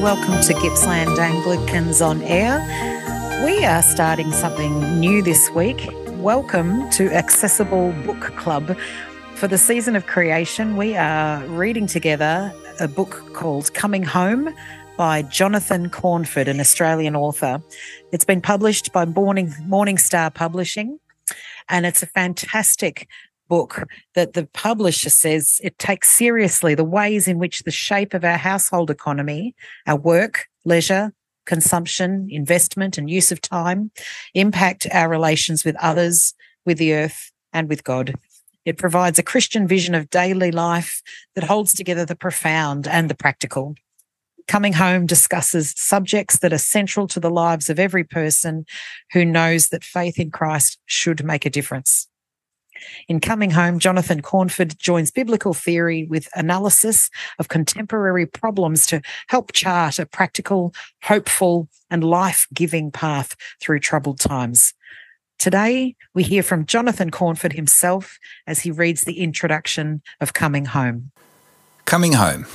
welcome to Gippsland Anglicans on Air. We are starting something new this week. Welcome to Accessible Book Club. For the season of creation, we are reading together a book called Coming Home by Jonathon Cornford, an Australian author. It's been published by Morning, Star Publishing, and it's a fantastic book that the publisher says it takes seriously the ways in which the shape of our household economy, our work, leisure, consumption, investment, and use of time impact our relations with others, with the earth, and with God. It provides a Christian vision of daily life that holds together the profound and the practical. Coming Home discusses subjects that are central to the lives of every person who knows that faith in Christ should make a difference. In Coming Home, Jonathon Cornford joins biblical theory with analysis of contemporary problems to help chart a practical, hopeful, and life giving path through troubled times. Today, we hear from Jonathon Cornford himself as he reads the introduction of Coming Home. Coming Home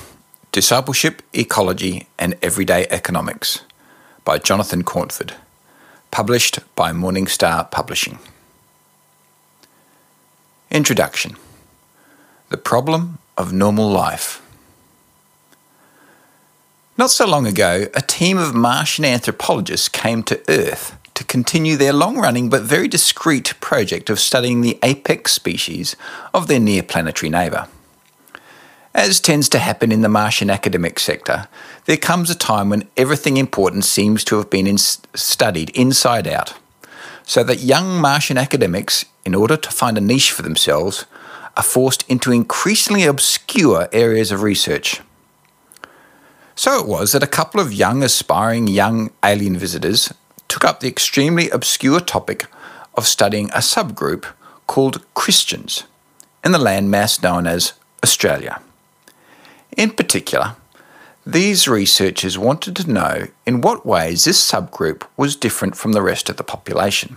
Discipleship, Ecology, and Everyday Economics by Jonathon Cornford, published by Morning Star Publishing. Introduction The Problem of Normal Life. Not so long ago, a team of Martian anthropologists came to Earth to continue their long running but very discreet project of studying the apex species of their near planetary neighbour. As tends to happen in the Martian academic sector, there comes a time when everything important seems to have been in studied inside out so that young Martian academics, in order to find a niche for themselves, are forced into increasingly obscure areas of research. So it was that a couple of young, aspiring young alien visitors took up the extremely obscure topic of studying a subgroup called Christians in the landmass known as Australia. In particular, these researchers wanted to know in what ways this subgroup was different from the rest of the population.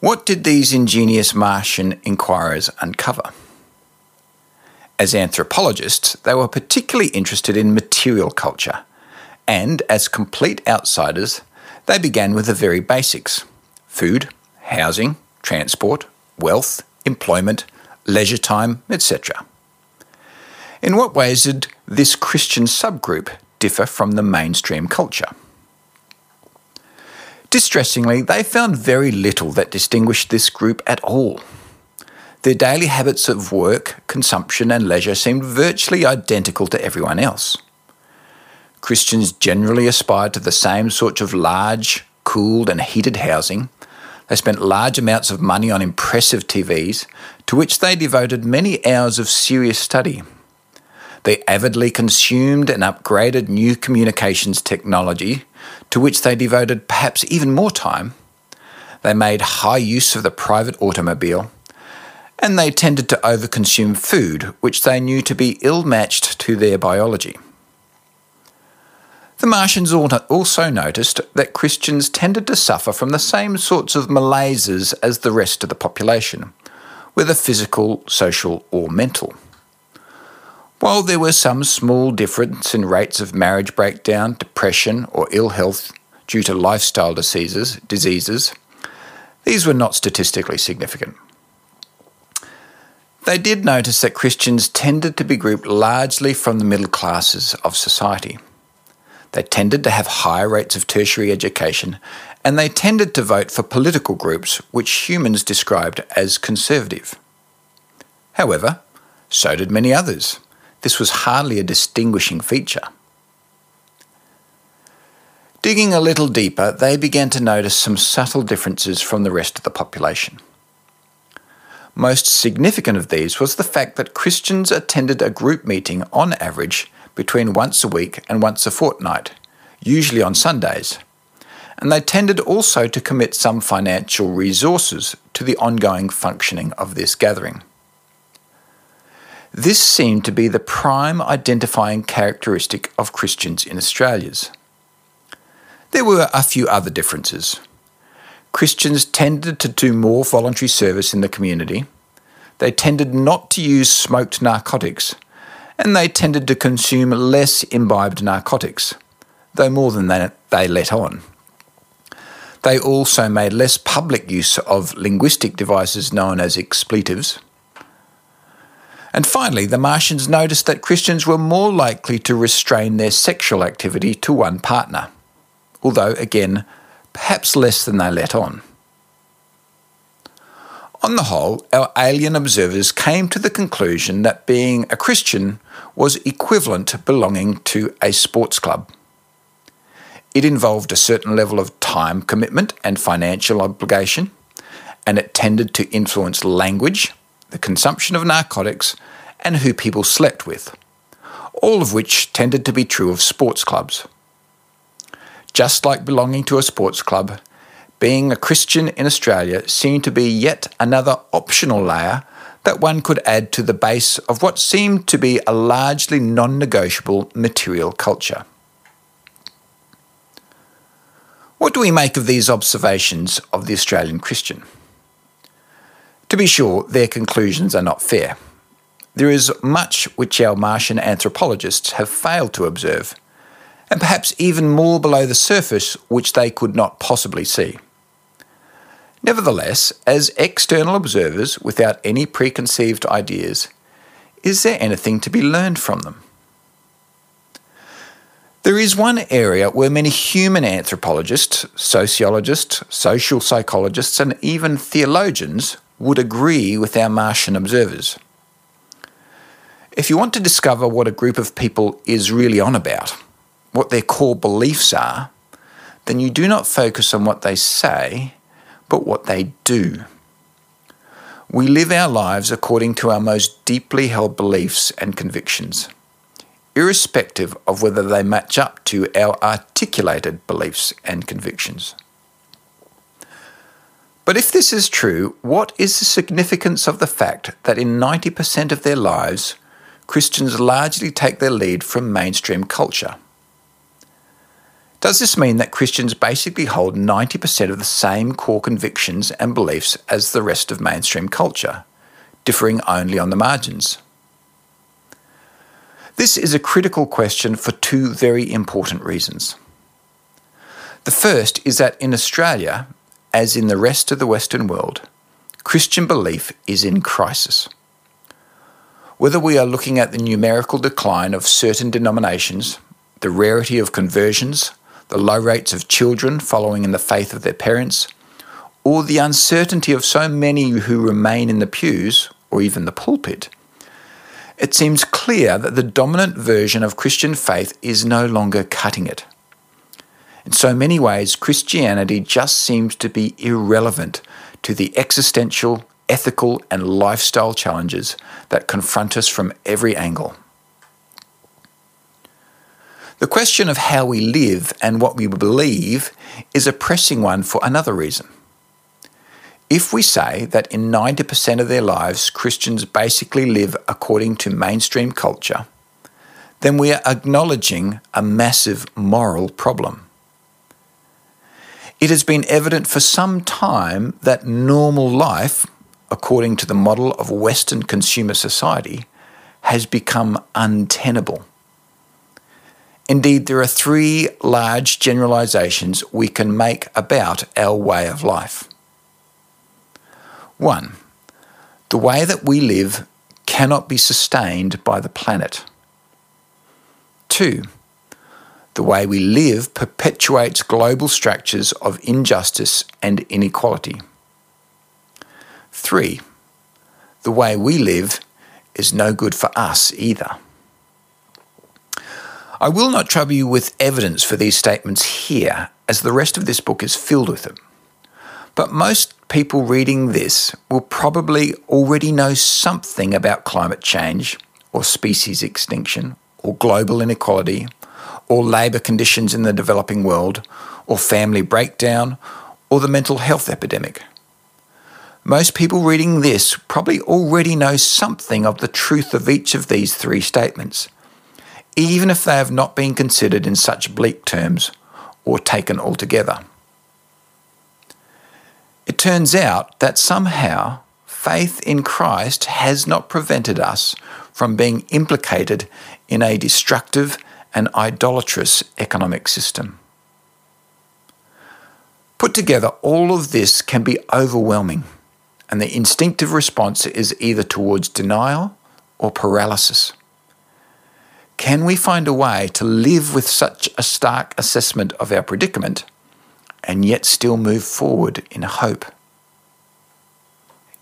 What did these ingenious Martian inquirers uncover? As anthropologists, they were particularly interested in material culture, and as complete outsiders, they began with the very basics food, housing, transport, wealth, employment, leisure time, etc. In what ways did this Christian subgroup differ from the mainstream culture? Distressingly, they found very little that distinguished this group at all. Their daily habits of work, consumption, and leisure seemed virtually identical to everyone else. Christians generally aspired to the same sorts of large, cooled, and heated housing. They spent large amounts of money on impressive TVs, to which they devoted many hours of serious study they avidly consumed and upgraded new communications technology, to which they devoted perhaps even more time. They made high use of the private automobile, and they tended to overconsume food, which they knew to be ill matched to their biology. The Martians also noticed that Christians tended to suffer from the same sorts of malaises as the rest of the population, whether physical, social, or mental. While there were some small difference in rates of marriage breakdown, depression, or ill health due to lifestyle diseases, diseases, these were not statistically significant. They did notice that Christians tended to be grouped largely from the middle classes of society. They tended to have higher rates of tertiary education, and they tended to vote for political groups which humans described as conservative. However, so did many others this was hardly a distinguishing feature. Digging a little deeper, they began to notice some subtle differences from the rest of the population. Most significant of these was the fact that Christians attended a group meeting on average between once a week and once a fortnight, usually on Sundays, and they tended also to commit some financial resources to the ongoing functioning of this gathering. This seemed to be the prime identifying characteristic of Christians in Australia's. There were a few other differences. Christians tended to do more voluntary service in the community. They tended not to use smoked narcotics, and they tended to consume less imbibed narcotics, though more than they, they let on. They also made less public use of linguistic devices known as expletives. And finally, the Martians noticed that Christians were more likely to restrain their sexual activity to one partner, although, again, perhaps less than they let on. On the whole, our alien observers came to the conclusion that being a Christian was equivalent to belonging to a sports club. It involved a certain level of time commitment and financial obligation, and it tended to influence language, the consumption of narcotics, and who people slept with, all of which tended to be true of sports clubs. Just like belonging to a sports club, being a Christian in Australia seemed to be yet another optional layer that one could add to the base of what seemed to be a largely non negotiable material culture. What do we make of these observations of the Australian Christian? To be sure, their conclusions are not fair. There is much which our Martian anthropologists have failed to observe, and perhaps even more below the surface which they could not possibly see. Nevertheless, as external observers without any preconceived ideas, is there anything to be learned from them? There is one area where many human anthropologists, sociologists, social psychologists, and even theologians would agree with our Martian observers. If you want to discover what a group of people is really on about, what their core beliefs are, then you do not focus on what they say, but what they do. We live our lives according to our most deeply held beliefs and convictions, irrespective of whether they match up to our articulated beliefs and convictions. But if this is true, what is the significance of the fact that in 90% of their lives, Christians largely take their lead from mainstream culture? Does this mean that Christians basically hold 90% of the same core convictions and beliefs as the rest of mainstream culture, differing only on the margins? This is a critical question for two very important reasons. The first is that in Australia, as in the rest of the Western world, Christian belief is in crisis. Whether we are looking at the numerical decline of certain denominations, the rarity of conversions, the low rates of children following in the faith of their parents, or the uncertainty of so many who remain in the pews or even the pulpit, it seems clear that the dominant version of Christian faith is no longer cutting it. In so many ways, Christianity just seems to be irrelevant to the existential, ethical, and lifestyle challenges that confront us from every angle. The question of how we live and what we believe is a pressing one for another reason. If we say that in 90% of their lives Christians basically live according to mainstream culture, then we are acknowledging a massive moral problem. It has been evident for some time that normal life, according to the model of Western consumer society, has become untenable. Indeed, there are three large generalizations we can make about our way of life. One, the way that we live cannot be sustained by the planet. Two, the way we live perpetuates global structures of injustice and inequality. Three, the way we live is no good for us either. I will not trouble you with evidence for these statements here, as the rest of this book is filled with them. But most people reading this will probably already know something about climate change, or species extinction, or global inequality, or labour conditions in the developing world, or family breakdown, or the mental health epidemic. Most people reading this probably already know something of the truth of each of these three statements even if they have not been considered in such bleak terms or taken altogether. It turns out that somehow faith in Christ has not prevented us from being implicated in a destructive and idolatrous economic system. Put together, all of this can be overwhelming, and the instinctive response is either towards denial or paralysis. Can we find a way to live with such a stark assessment of our predicament and yet still move forward in hope?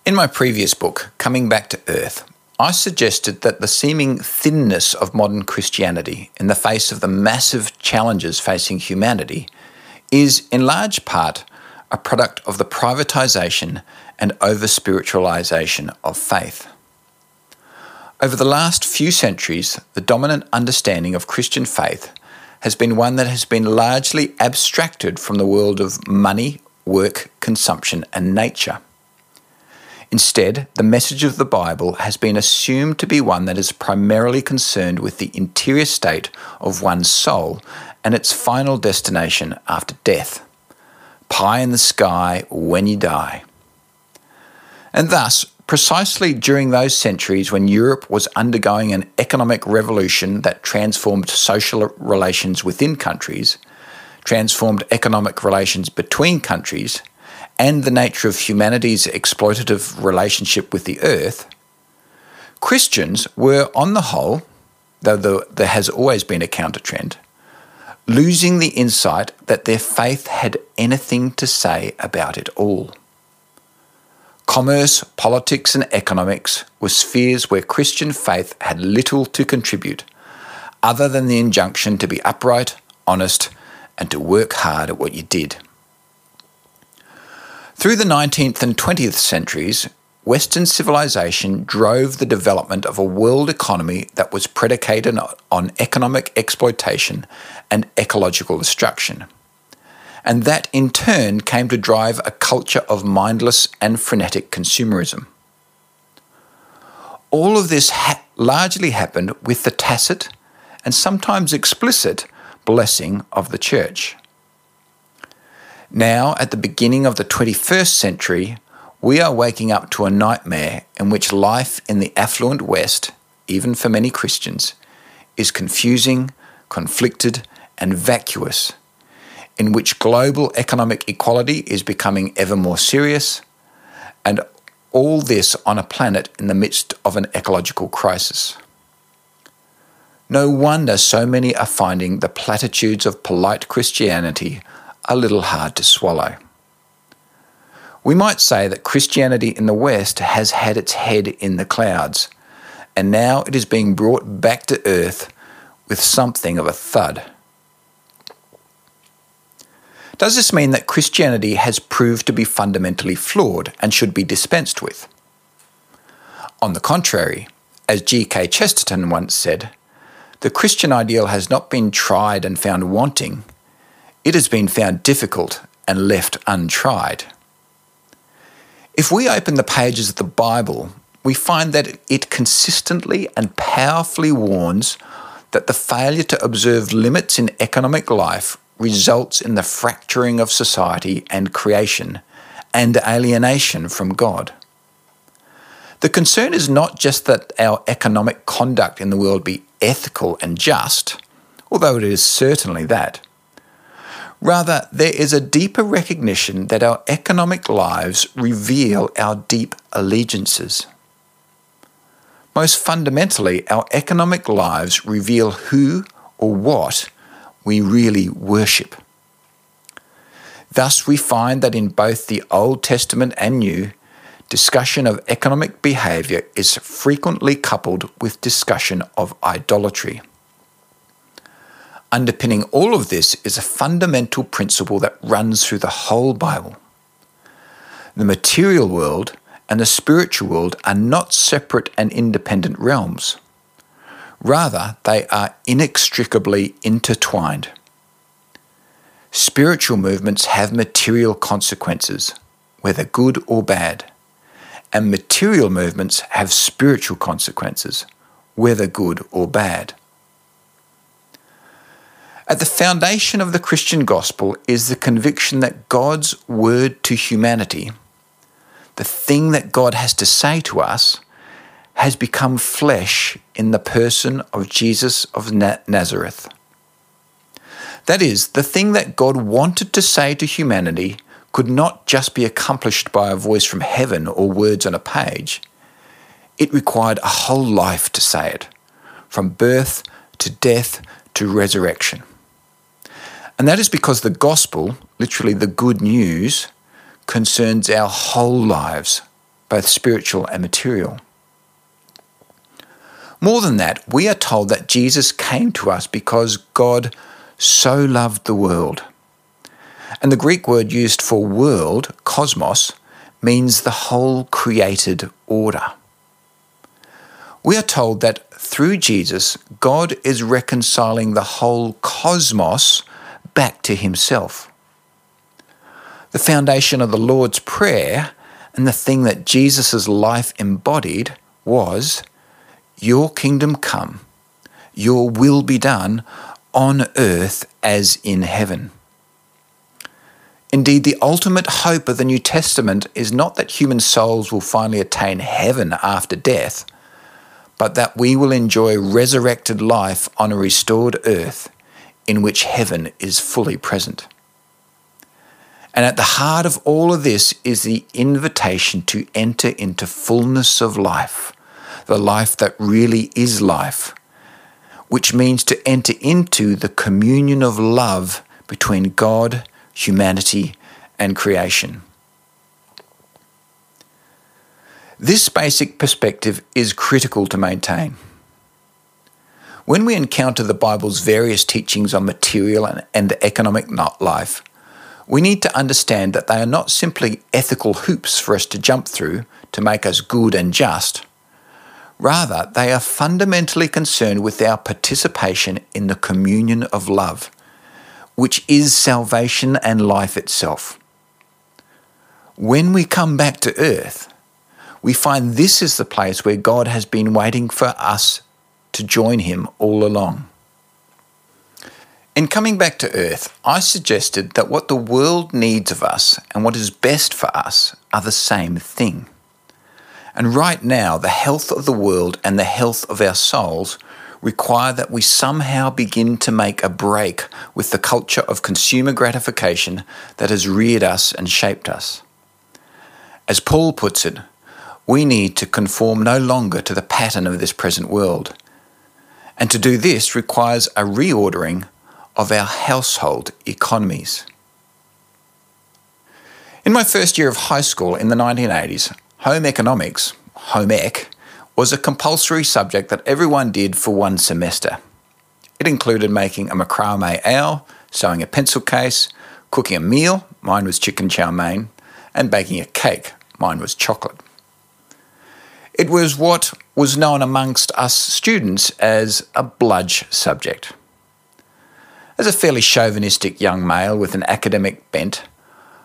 In my previous book, Coming Back to Earth, I suggested that the seeming thinness of modern Christianity in the face of the massive challenges facing humanity is in large part a product of the privatization and over spiritualization of faith. Over the last few centuries, the dominant understanding of Christian faith has been one that has been largely abstracted from the world of money, work, consumption, and nature. Instead, the message of the Bible has been assumed to be one that is primarily concerned with the interior state of one's soul and its final destination after death pie in the sky when you die. And thus, precisely during those centuries when Europe was undergoing an economic revolution that transformed social relations within countries, transformed economic relations between countries, and the nature of humanity's exploitative relationship with the earth, Christians were, on the whole, though there has always been a counter trend, losing the insight that their faith had anything to say about it all. Commerce, politics, and economics were spheres where Christian faith had little to contribute, other than the injunction to be upright, honest, and to work hard at what you did. Through the 19th and 20th centuries, Western civilization drove the development of a world economy that was predicated on economic exploitation and ecological destruction and that in turn came to drive a culture of mindless and frenetic consumerism. All of this ha- largely happened with the tacit and sometimes explicit blessing of the church. Now, at the beginning of the 21st century, we are waking up to a nightmare in which life in the affluent West, even for many Christians, is confusing, conflicted, and vacuous in which global economic equality is becoming ever more serious, and all this on a planet in the midst of an ecological crisis. No wonder so many are finding the platitudes of polite Christianity a little hard to swallow. We might say that Christianity in the West has had its head in the clouds, and now it is being brought back to earth with something of a thud. Does this mean that Christianity has proved to be fundamentally flawed and should be dispensed with? On the contrary, as G.K. Chesterton once said, the Christian ideal has not been tried and found wanting, it has been found difficult and left untried. If we open the pages of the Bible, we find that it consistently and powerfully warns that the failure to observe limits in economic life results in the fracturing of society and creation and alienation from God. The concern is not just that our economic conduct in the world be ethical and just, although it is certainly that. Rather, there is a deeper recognition that our economic lives reveal our deep allegiances. Most fundamentally, our economic lives reveal who or what we really worship. Thus, we find that in both the Old Testament and New, discussion of economic behaviour is frequently coupled with discussion of idolatry. Underpinning all of this is a fundamental principle that runs through the whole Bible. The material world and the spiritual world are not separate and independent realms. Rather, they are inextricably intertwined. Spiritual movements have material consequences, whether good or bad, and material movements have spiritual consequences, whether good or bad. At the foundation of the Christian gospel is the conviction that God's word to humanity, the thing that God has to say to us, has become flesh in the person of Jesus of Nazareth. That is, the thing that God wanted to say to humanity could not just be accomplished by a voice from heaven or words on a page. It required a whole life to say it, from birth to death to resurrection. And that is because the gospel, literally the good news, concerns our whole lives, both spiritual and material. More than that, we are told that Jesus came to us because God so loved the world. And the Greek word used for world, cosmos, means the whole created order. We are told that through Jesus, God is reconciling the whole cosmos back to himself. The foundation of the Lord's Prayer and the thing that Jesus' life embodied was your kingdom come, your will be done on earth as in heaven. Indeed, the ultimate hope of the New Testament is not that human souls will finally attain heaven after death, but that we will enjoy resurrected life on a restored earth in which heaven is fully present. And at the heart of all of this is the invitation to enter into fullness of life the life that really is life, which means to enter into the communion of love between God, humanity, and creation. This basic perspective is critical to maintain. When we encounter the Bible's various teachings on material and, and economic life, we need to understand that they are not simply ethical hoops for us to jump through to make us good and just, Rather, they are fundamentally concerned with our participation in the communion of love, which is salvation and life itself. When we come back to earth, we find this is the place where God has been waiting for us to join Him all along. In coming back to earth, I suggested that what the world needs of us and what is best for us are the same thing. And right now, the health of the world and the health of our souls require that we somehow begin to make a break with the culture of consumer gratification that has reared us and shaped us. As Paul puts it, we need to conform no longer to the pattern of this present world. And to do this requires a reordering of our household economies. In my first year of high school in the 1980s, Home economics, home ec, was a compulsory subject that everyone did for one semester. It included making a macrame owl, sewing a pencil case, cooking a meal, mine was chicken chow mein, and baking a cake, mine was chocolate. It was what was known amongst us students as a bludge subject. As a fairly chauvinistic young male with an academic bent,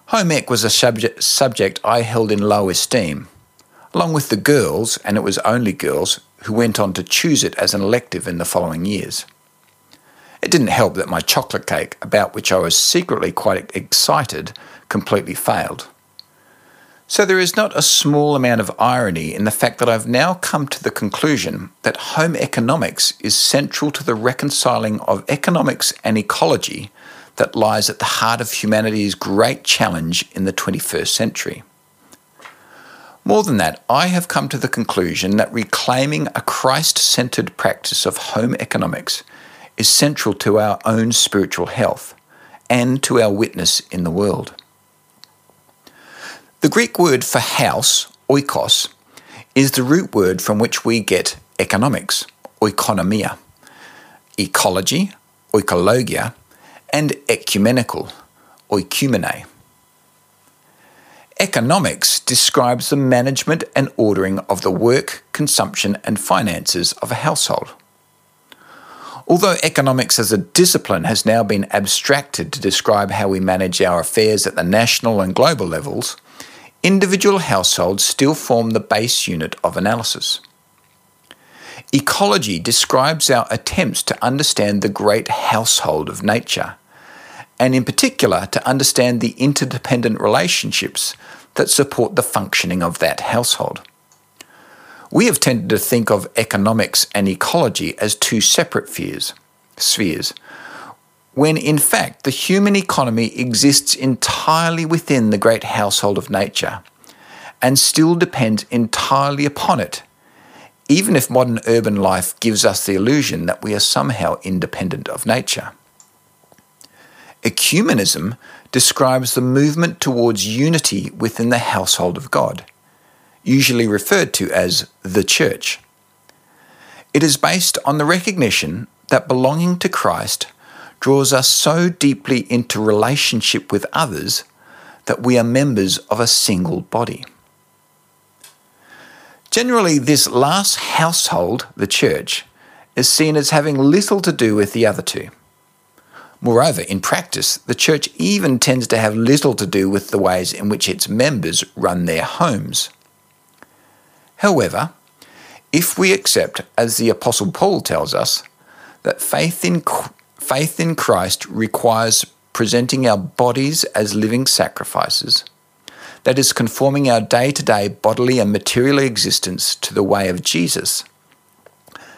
Home ec was a subject, subject I held in low esteem, along with the girls, and it was only girls, who went on to choose it as an elective in the following years. It didn't help that my chocolate cake, about which I was secretly quite excited, completely failed. So there is not a small amount of irony in the fact that I've now come to the conclusion that home economics is central to the reconciling of economics and ecology that lies at the heart of humanity's great challenge in the 21st century. More than that, I have come to the conclusion that reclaiming a Christ centered practice of home economics is central to our own spiritual health and to our witness in the world. The Greek word for house, oikos, is the root word from which we get economics, oikonomia, ecology, oikologia, and ecumenical, oikumene. Economics describes the management and ordering of the work, consumption, and finances of a household. Although economics as a discipline has now been abstracted to describe how we manage our affairs at the national and global levels, individual households still form the base unit of analysis. Ecology describes our attempts to understand the great household of nature and in particular to understand the interdependent relationships that support the functioning of that household. We have tended to think of economics and ecology as two separate spheres, when in fact the human economy exists entirely within the great household of nature and still depends entirely upon it, even if modern urban life gives us the illusion that we are somehow independent of nature. Ecumenism describes the movement towards unity within the household of God usually referred to as the church. It is based on the recognition that belonging to Christ draws us so deeply into relationship with others that we are members of a single body. Generally, this last household, the church, is seen as having little to do with the other two. Moreover, in practice, the church even tends to have little to do with the ways in which its members run their homes. However, if we accept, as the Apostle Paul tells us, that faith in, faith in Christ requires presenting our bodies as living sacrifices, that is, conforming our day to day bodily and material existence to the way of Jesus,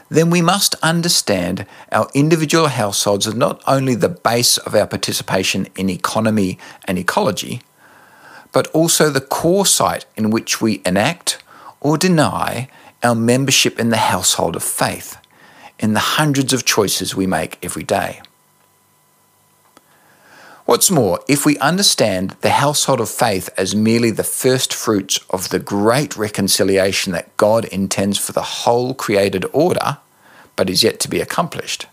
then we must understand our individual households as not only the base of our participation in economy and ecology, but also the core site in which we enact, or deny our membership in the household of faith in the hundreds of choices we make every day. What's more, if we understand the household of faith as merely the first fruits of the great reconciliation that God intends for the whole created order, but is yet to be accomplished,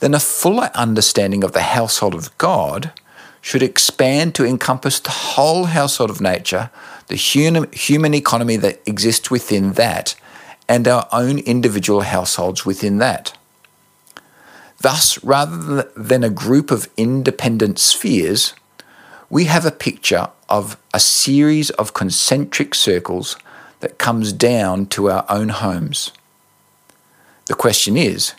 then a fuller understanding of the household of God should expand to encompass the whole household of nature, the human, economy that exists within that, and our own individual households within that. Thus, rather than a group of independent spheres, we have a picture of a series of concentric circles that comes down to our own homes. The question is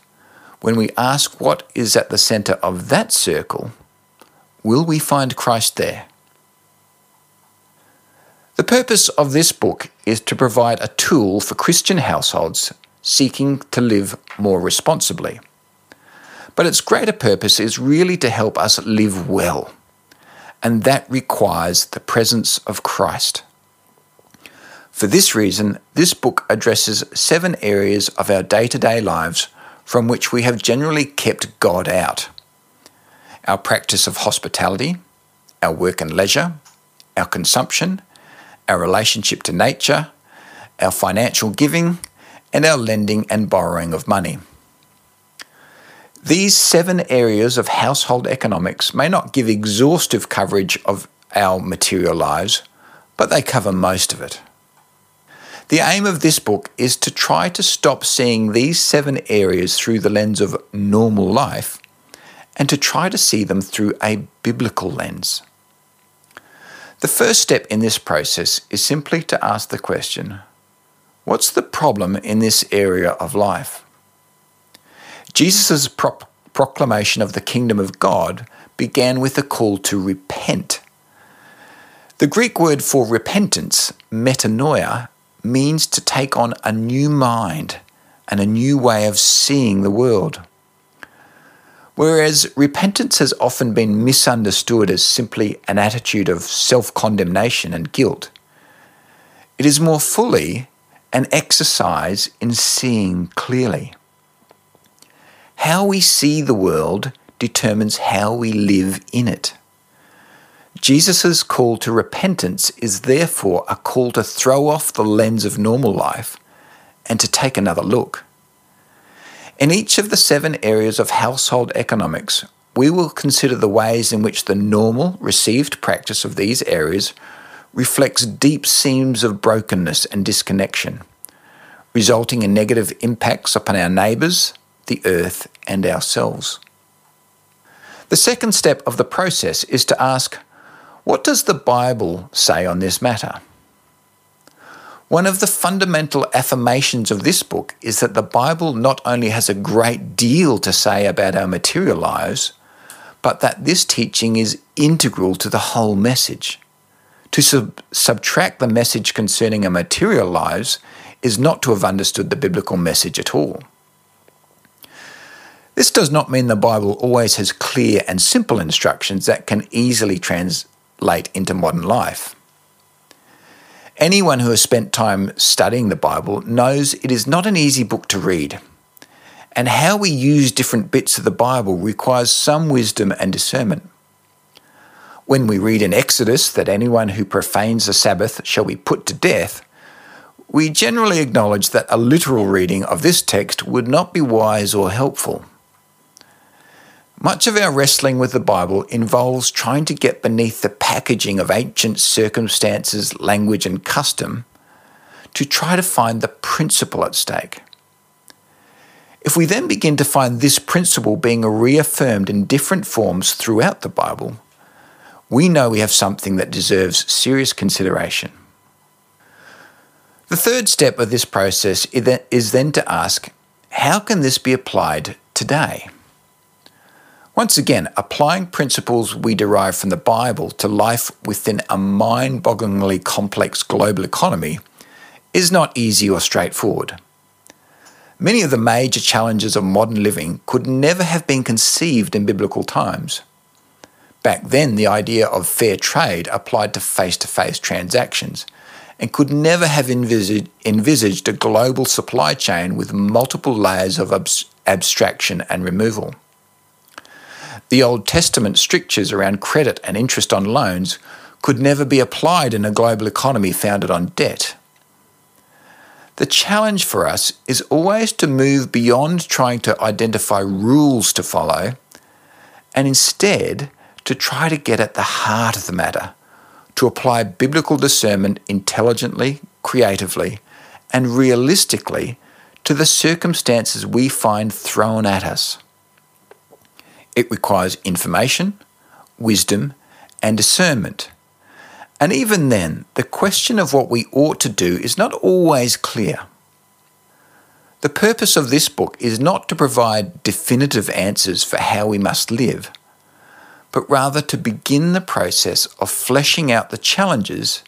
when we ask what is at the center of that circle, Will we find Christ there? The purpose of this book is to provide a tool for Christian households seeking to live more responsibly. But its greater purpose is really to help us live well, and that requires the presence of Christ. For this reason, this book addresses seven areas of our day to day lives from which we have generally kept God out our practice of hospitality, our work and leisure, our consumption, our relationship to nature, our financial giving, and our lending and borrowing of money. These seven areas of household economics may not give exhaustive coverage of our material lives, but they cover most of it. The aim of this book is to try to stop seeing these seven areas through the lens of normal life and to try to see them through a biblical lens. The first step in this process is simply to ask the question what's the problem in this area of life? Jesus' pro- proclamation of the kingdom of God began with a call to repent. The Greek word for repentance, metanoia, means to take on a new mind and a new way of seeing the world. Whereas repentance has often been misunderstood as simply an attitude of self condemnation and guilt, it is more fully an exercise in seeing clearly. How we see the world determines how we live in it. Jesus' call to repentance is therefore a call to throw off the lens of normal life and to take another look. In each of the seven areas of household economics, we will consider the ways in which the normal received practice of these areas reflects deep seams of brokenness and disconnection, resulting in negative impacts upon our neighbours, the earth, and ourselves. The second step of the process is to ask what does the Bible say on this matter? One of the fundamental affirmations of this book is that the Bible not only has a great deal to say about our material lives, but that this teaching is integral to the whole message. To sub- subtract the message concerning our material lives is not to have understood the biblical message at all. This does not mean the Bible always has clear and simple instructions that can easily translate into modern life. Anyone who has spent time studying the Bible knows it is not an easy book to read. And how we use different bits of the Bible requires some wisdom and discernment. When we read in Exodus that anyone who profanes the Sabbath shall be put to death, we generally acknowledge that a literal reading of this text would not be wise or helpful. Much of our wrestling with the Bible involves trying to get beneath the packaging of ancient circumstances, language, and custom to try to find the principle at stake. If we then begin to find this principle being reaffirmed in different forms throughout the Bible, we know we have something that deserves serious consideration. The third step of this process is then to ask how can this be applied today? Once again, applying principles we derive from the Bible to life within a mind bogglingly complex global economy is not easy or straightforward. Many of the major challenges of modern living could never have been conceived in biblical times. Back then, the idea of fair trade applied to face to face transactions and could never have envisaged, envisaged, a global supply chain with multiple layers of abstraction and removal. The Old Testament strictures around credit and interest on loans could never be applied in a global economy founded on debt. The challenge for us is always to move beyond trying to identify rules to follow and instead to try to get at the heart of the matter, to apply biblical discernment intelligently, creatively, and realistically to the circumstances we find thrown at us. It requires information, wisdom, and discernment. And even then, the question of what we ought to do is not always clear. The purpose of this book is not to provide definitive answers for how we must live, but rather to begin the process of fleshing out the challenges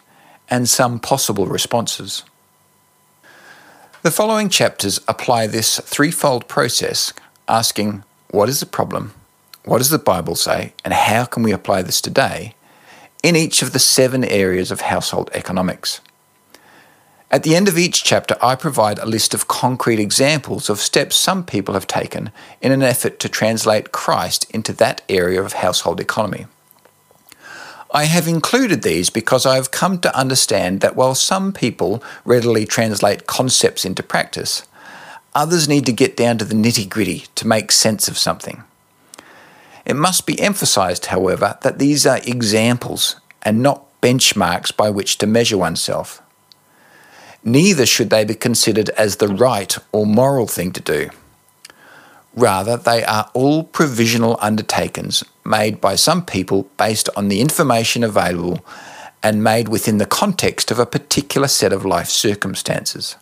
and some possible responses. The following chapters apply this threefold process, asking what is the problem, what does the Bible say, and how can we apply this today in each of the seven areas of household economics? At the end of each chapter, I provide a list of concrete examples of steps some people have taken in an effort to translate Christ into that area of household economy. I have included these because I have come to understand that while some people readily translate concepts into practice, others need to get down to the nitty gritty to make sense of something. It must be emphasized, however, that these are examples and not benchmarks by which to measure oneself. Neither should they be considered as the right or moral thing to do. Rather, they are all provisional undertakings made by some people based on the information available and made within the context of a particular set of life circumstances.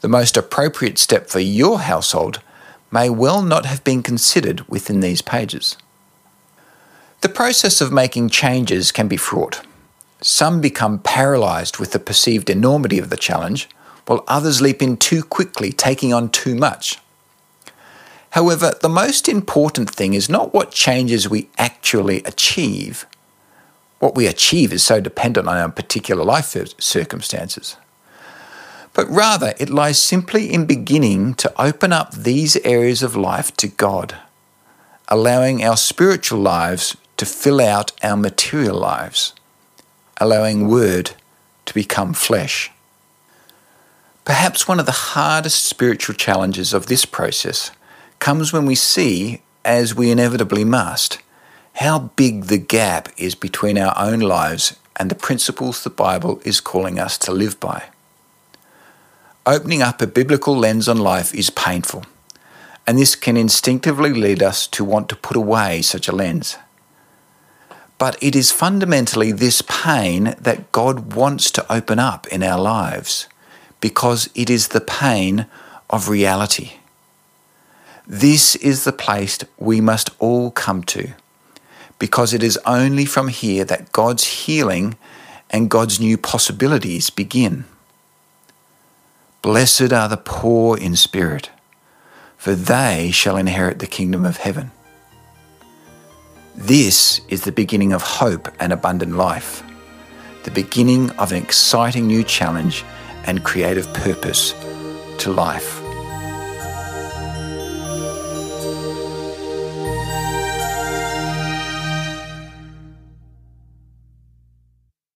The most appropriate step for your household may well not have been considered within these pages. The process of making changes can be fraught. Some become paralysed with the perceived enormity of the challenge, while others leap in too quickly, taking on too much. However, the most important thing is not what changes we actually achieve. What we achieve is so dependent on our particular life circumstances but rather it lies simply in beginning to open up these areas of life to God, allowing our spiritual lives to fill out our material lives, allowing Word to become flesh. Perhaps one of the hardest spiritual challenges of this process comes when we see, as we inevitably must, how big the gap is between our own lives and the principles the Bible is calling us to live by. Opening up a biblical lens on life is painful, and this can instinctively lead us to want to put away such a lens. But it is fundamentally this pain that God wants to open up in our lives because it is the pain of reality. This is the place we must all come to because it is only from here that God's healing and God's new possibilities begin. Blessed are the poor in spirit, for they shall inherit the kingdom of heaven. This is the beginning of hope and abundant life, the beginning of an exciting new challenge and creative purpose to life.